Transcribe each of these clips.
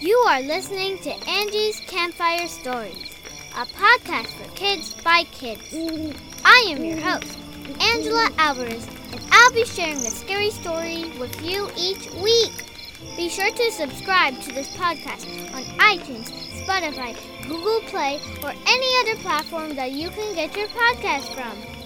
You are listening to Angie's Campfire Stories, a podcast for kids by kids. I am your host, Angela Alvarez, and I'll be sharing a scary story with you each week. Be sure to subscribe to this podcast on iTunes, Spotify, Google Play, or any other platform that you can get your podcast from.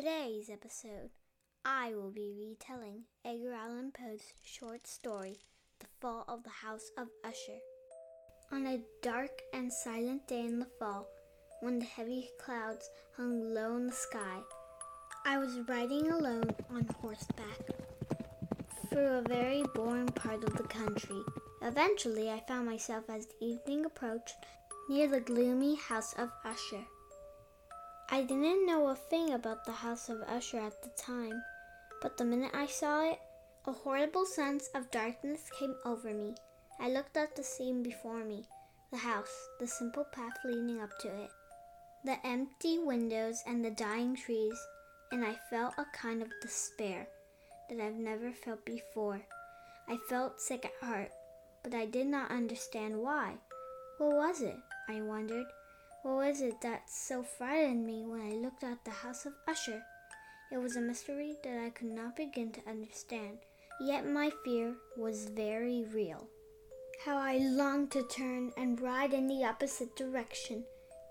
Today's episode, I will be retelling Edgar Allan Poe's short story, The Fall of the House of Usher. On a dark and silent day in the fall, when the heavy clouds hung low in the sky, I was riding alone on horseback through a very boring part of the country. Eventually, I found myself as the evening approached near the gloomy house of Usher. I didn't know a thing about the house of Usher at the time, but the minute I saw it, a horrible sense of darkness came over me. I looked at the scene before me the house, the simple path leading up to it, the empty windows, and the dying trees, and I felt a kind of despair that I've never felt before. I felt sick at heart, but I did not understand why. What was it? I wondered. What was it that so frightened me when I looked at the house of Usher? It was a mystery that I could not begin to understand, yet my fear was very real. How I longed to turn and ride in the opposite direction.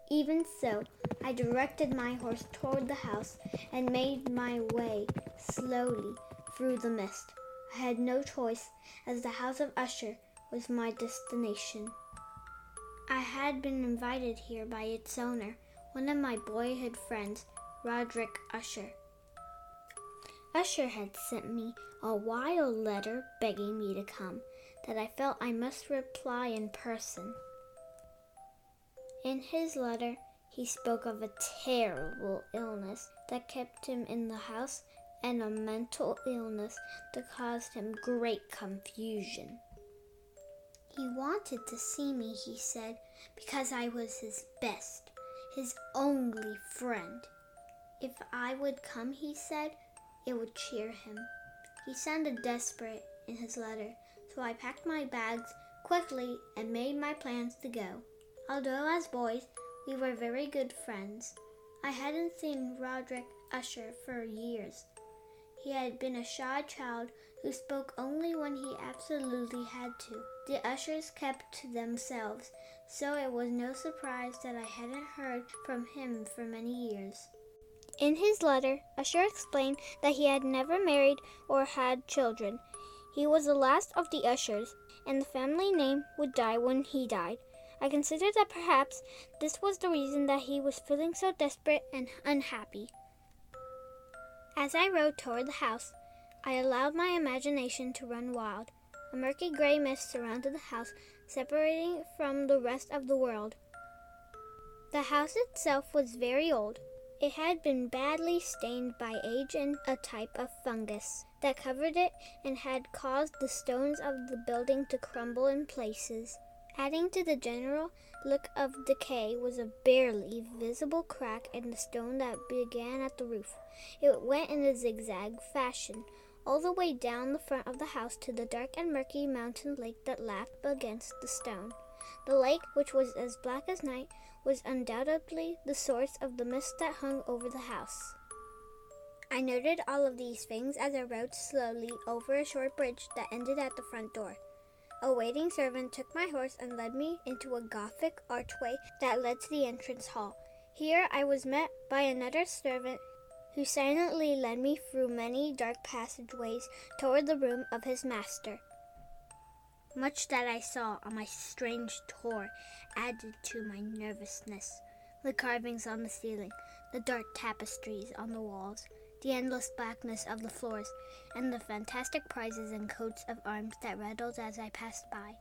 Even so, I directed my horse toward the house and made my way slowly through the mist. I had no choice, as the house of Usher was my destination. I had been invited here by its owner, one of my boyhood friends, Roderick Usher. Usher had sent me a wild letter begging me to come, that I felt I must reply in person. In his letter, he spoke of a terrible illness that kept him in the house and a mental illness that caused him great confusion. He wanted to see me, he said, because I was his best, his only friend. If I would come, he said, it would cheer him. He sounded desperate in his letter, so I packed my bags quickly and made my plans to go. Although as boys we were very good friends, I hadn't seen Roderick Usher for years. He had been a shy child who spoke only when he absolutely had to. The ushers kept to themselves, so it was no surprise that I hadn't heard from him for many years. In his letter, Usher explained that he had never married or had children. He was the last of the Ushers, and the family name would die when he died. I considered that perhaps this was the reason that he was feeling so desperate and unhappy. As I rode toward the house, I allowed my imagination to run wild. A murky gray mist surrounded the house, separating it from the rest of the world. The house itself was very old. It had been badly stained by age and a type of fungus that covered it and had caused the stones of the building to crumble in places. Adding to the general look of decay was a barely visible crack in the stone that began at the roof. It went in a zigzag fashion all the way down the front of the house to the dark and murky mountain lake that lapped against the stone. The lake, which was as black as night, was undoubtedly the source of the mist that hung over the house. I noted all of these things as I rode slowly over a short bridge that ended at the front door. A waiting servant took my horse and led me into a Gothic archway that led to the entrance hall. Here I was met by another servant who silently led me through many dark passageways toward the room of his master. Much that I saw on my strange tour added to my nervousness. The carvings on the ceiling, the dark tapestries on the walls, the endless blackness of the floors, and the fantastic prizes and coats of arms that rattled as I passed by.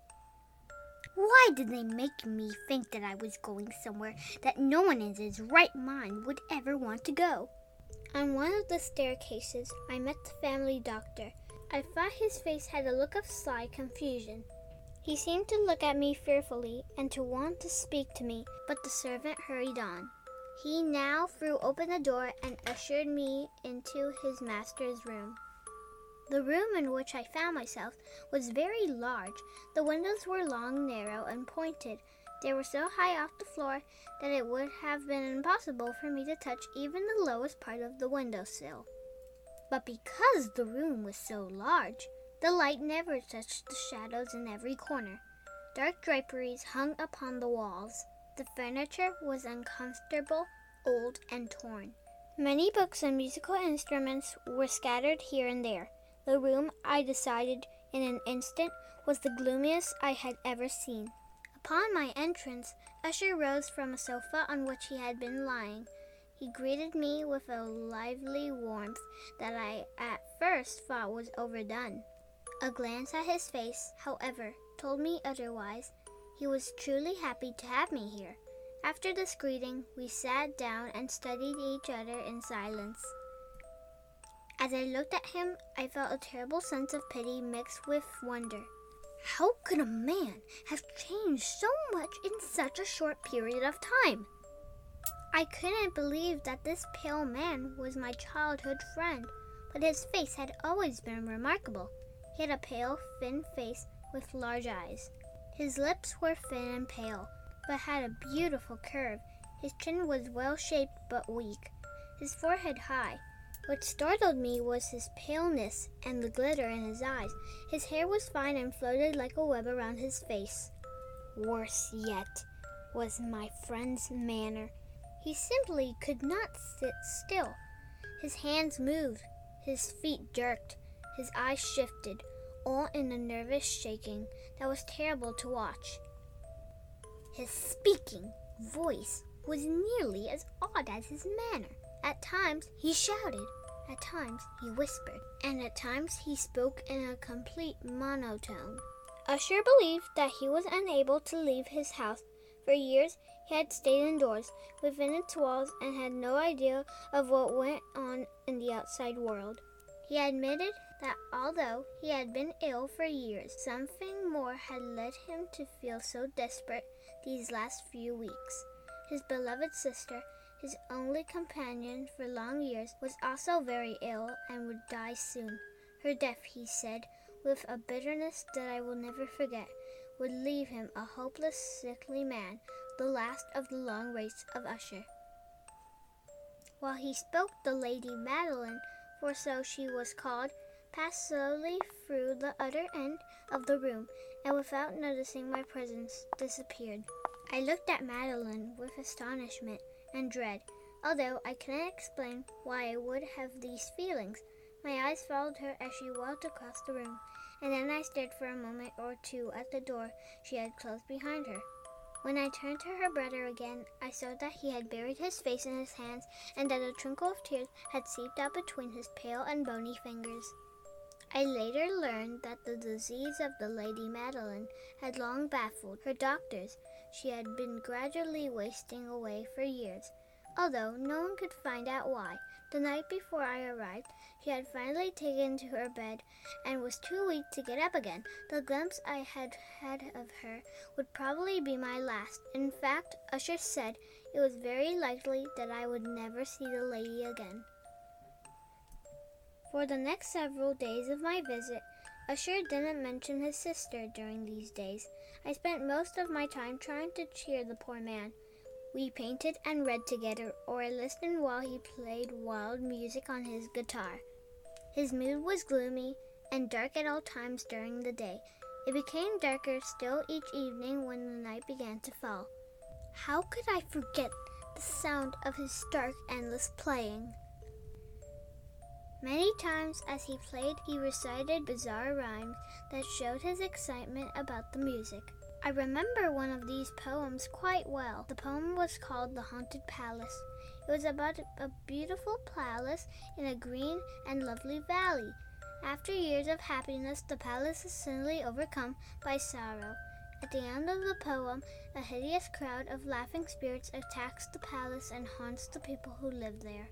Why did they make me think that I was going somewhere that no one in his right mind would ever want to go? On one of the staircases, I met the family doctor. I thought his face had a look of sly confusion. He seemed to look at me fearfully and to want to speak to me, but the servant hurried on. He now threw open the door and ushered me into his master's room. The room in which I found myself was very large. The windows were long, narrow, and pointed. They were so high off the floor that it would have been impossible for me to touch even the lowest part of the window sill. But because the room was so large, the light never touched the shadows in every corner. Dark draperies hung upon the walls. The furniture was uncomfortable, old, and torn. Many books and musical instruments were scattered here and there. The room, I decided in an instant, was the gloomiest I had ever seen. Upon my entrance, Usher rose from a sofa on which he had been lying. He greeted me with a lively warmth that I at first thought was overdone. A glance at his face, however, told me otherwise. He was truly happy to have me here. After this greeting, we sat down and studied each other in silence. As I looked at him, I felt a terrible sense of pity mixed with wonder. How could a man have changed so much in such a short period of time? I couldn't believe that this pale man was my childhood friend, but his face had always been remarkable. He had a pale, thin face with large eyes. His lips were thin and pale, but had a beautiful curve. His chin was well shaped but weak, his forehead high. What startled me was his paleness and the glitter in his eyes. His hair was fine and floated like a web around his face. Worse yet was my friend's manner. He simply could not sit still. His hands moved, his feet jerked, his eyes shifted, all in a nervous shaking that was terrible to watch. His speaking voice was nearly as odd as his manner. At times he shouted, at times he whispered, and at times he spoke in a complete monotone. Usher believed that he was unable to leave his house. For years he had stayed indoors within its walls and had no idea of what went on in the outside world. He admitted that although he had been ill for years, something more had led him to feel so desperate these last few weeks. His beloved sister, his only companion for long years, was also very ill and would die soon. Her death, he said, with a bitterness that I will never forget, would leave him a hopeless, sickly man, the last of the long race of Usher. While he spoke, the Lady Madeline, for so she was called, passed slowly through the other end of the room, and without noticing my presence, disappeared. I looked at Madeline with astonishment and dread, although I cannot explain why I would have these feelings. My eyes followed her as she walked across the room, and then I stared for a moment or two at the door she had closed behind her. When I turned to her brother again, I saw that he had buried his face in his hands and that a trickle of tears had seeped out between his pale and bony fingers. I later learned that the disease of the Lady Madeline had long baffled her doctors. She had been gradually wasting away for years, although no one could find out why. The night before I arrived, she had finally taken to her bed and was too weak to get up again. The glimpse I had had of her would probably be my last. In fact, Usher said it was very likely that I would never see the lady again. For the next several days of my visit, Usher didn't mention his sister during these days. I spent most of my time trying to cheer the poor man. We painted and read together, or I listened while he played wild music on his guitar. His mood was gloomy and dark at all times during the day. It became darker still each evening when the night began to fall. How could I forget the sound of his dark, endless playing? Many times as he played, he recited bizarre rhymes that showed his excitement about the music. I remember one of these poems quite well. The poem was called The Haunted Palace. It was about a beautiful palace in a green and lovely valley. After years of happiness, the palace is suddenly overcome by sorrow. At the end of the poem, a hideous crowd of laughing spirits attacks the palace and haunts the people who live there.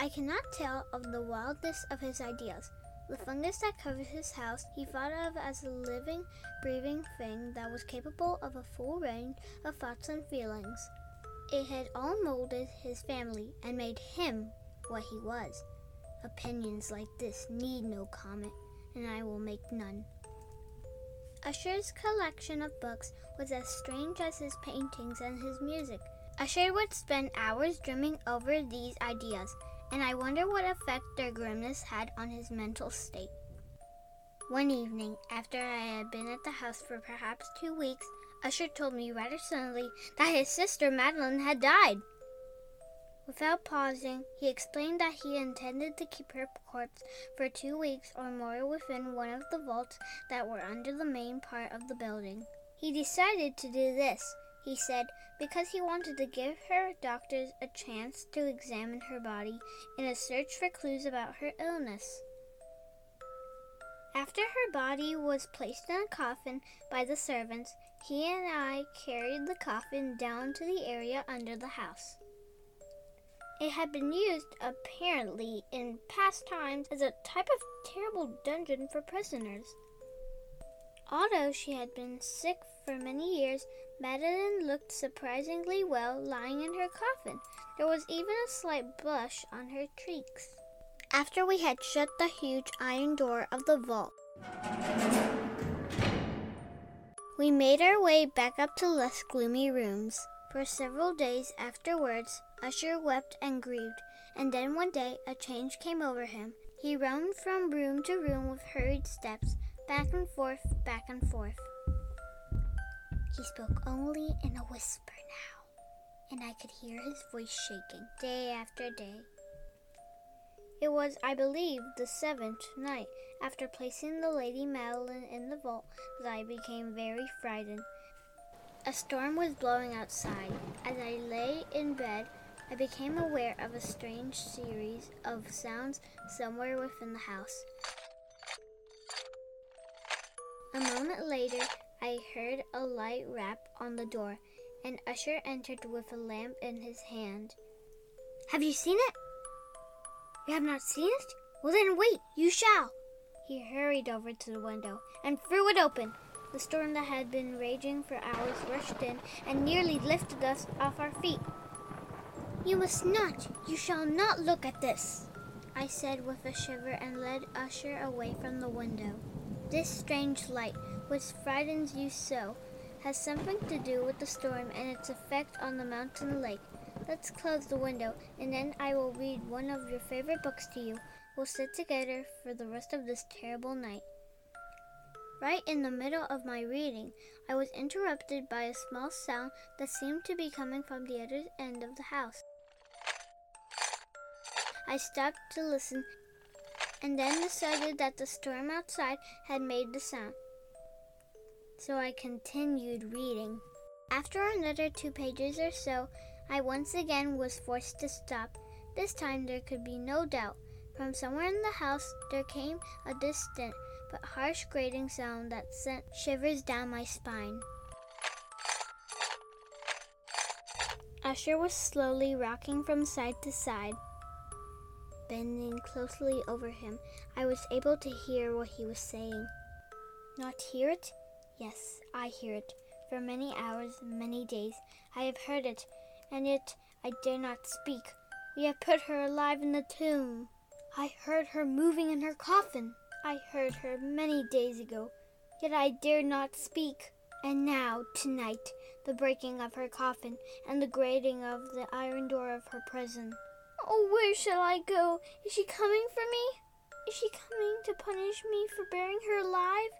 I cannot tell of the wildness of his ideas. The fungus that covered his house he thought of as a living, breathing thing that was capable of a full range of thoughts and feelings. It had all molded his family and made him what he was. Opinions like this need no comment, and I will make none. Usher's collection of books was as strange as his paintings and his music. Usher would spend hours dreaming over these ideas, and I wonder what effect their grimness had on his mental state. One evening, after I had been at the house for perhaps two weeks, Usher told me rather suddenly that his sister Madeline had died. Without pausing, he explained that he intended to keep her corpse for two weeks or more within one of the vaults that were under the main part of the building. He decided to do this, he said, because he wanted to give her doctors a chance to examine her body in a search for clues about her illness. After her body was placed in a coffin by the servants, he and I carried the coffin down to the area under the house. It had been used, apparently, in past times as a type of terrible dungeon for prisoners. Although she had been sick for many years, Madeline looked surprisingly well lying in her coffin. There was even a slight blush on her cheeks. After we had shut the huge iron door of the vault, we made our way back up to less gloomy rooms. For several days afterwards, Usher wept and grieved, and then one day a change came over him. He roamed from room to room with hurried steps, back and forth, back and forth. He spoke only in a whisper now, and I could hear his voice shaking day after day. It was, I believe, the seventh night after placing the Lady Madeline in the vault that I became very frightened. A storm was blowing outside. As I lay in bed, I became aware of a strange series of sounds somewhere within the house. A moment later, I heard a light rap on the door, and Usher entered with a lamp in his hand. Have you seen it? You have not seen it? Well, then wait, you shall. He hurried over to the window and threw it open. The storm that had been raging for hours rushed in and nearly lifted us off our feet. You must not, you shall not look at this, I said with a shiver and led Usher away from the window. This strange light, which frightens you so, has something to do with the storm and its effect on the mountain lake. Let's close the window, and then I will read one of your favorite books to you. We'll sit together for the rest of this terrible night. Right in the middle of my reading, I was interrupted by a small sound that seemed to be coming from the other end of the house. I stopped to listen and then decided that the storm outside had made the sound. So I continued reading. After another two pages or so, I once again was forced to stop. This time there could be no doubt. From somewhere in the house there came a distant but harsh grating sound that sent shivers down my spine. Usher was slowly rocking from side to side. Bending closely over him, I was able to hear what he was saying. Not hear it? Yes, I hear it. For many hours, many days, I have heard it, and yet I dare not speak. We have put her alive in the tomb. I heard her moving in her coffin. I heard her many days ago, yet I dare not speak. And now, tonight, the breaking of her coffin and the grating of the iron door of her prison. Oh, where shall I go? Is she coming for me? Is she coming to punish me for burying her alive?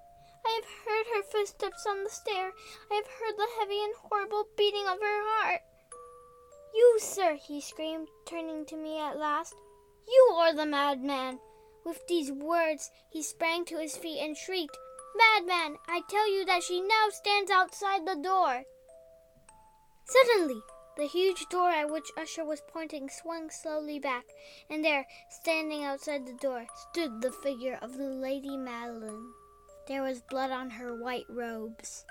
I have heard her footsteps on the stair. I have heard the heavy and horrible beating of her heart. You, sir, he screamed, turning to me at last. You are the madman. With these words, he sprang to his feet and shrieked, Madman, I tell you that she now stands outside the door. Suddenly, the huge door at which Usher was pointing swung slowly back, and there, standing outside the door, stood the figure of the Lady Madeline. There was blood on her white robes.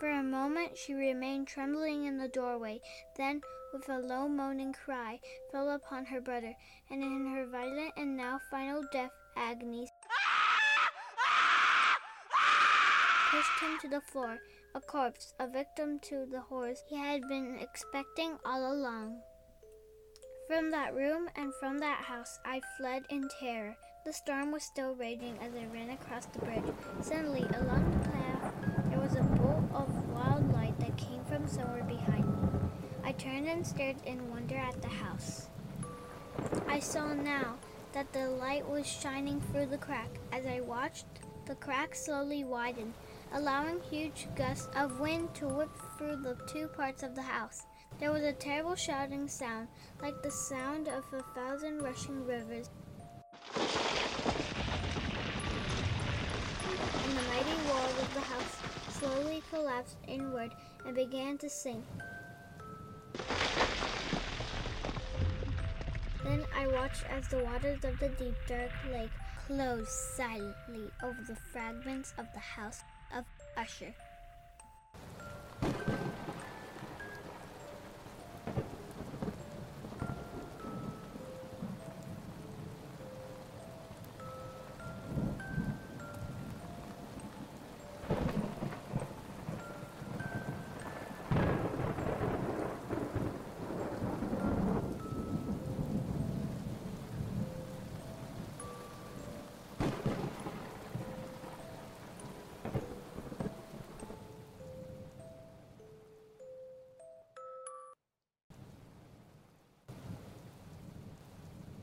For a moment she remained trembling in the doorway, then, with a low moaning cry, fell upon her brother, and in her violent and now final death agonies, pushed him to the floor a corpse, a victim to the horrors he had been expecting all along. From that room and from that house I fled in terror. The storm was still raging as I ran across the bridge. Suddenly, along the path, there was a bolt of wild light that came from somewhere behind me. I turned and stared in wonder at the house. I saw now that the light was shining through the crack. As I watched, the crack slowly widened, allowing huge gusts of wind to whip through the two parts of the house. There was a terrible shouting sound, like the sound of a thousand rushing rivers. The mighty walls of the house slowly collapsed inward and began to sink. Then I watched as the waters of the deep dark lake closed silently over the fragments of the house of Usher.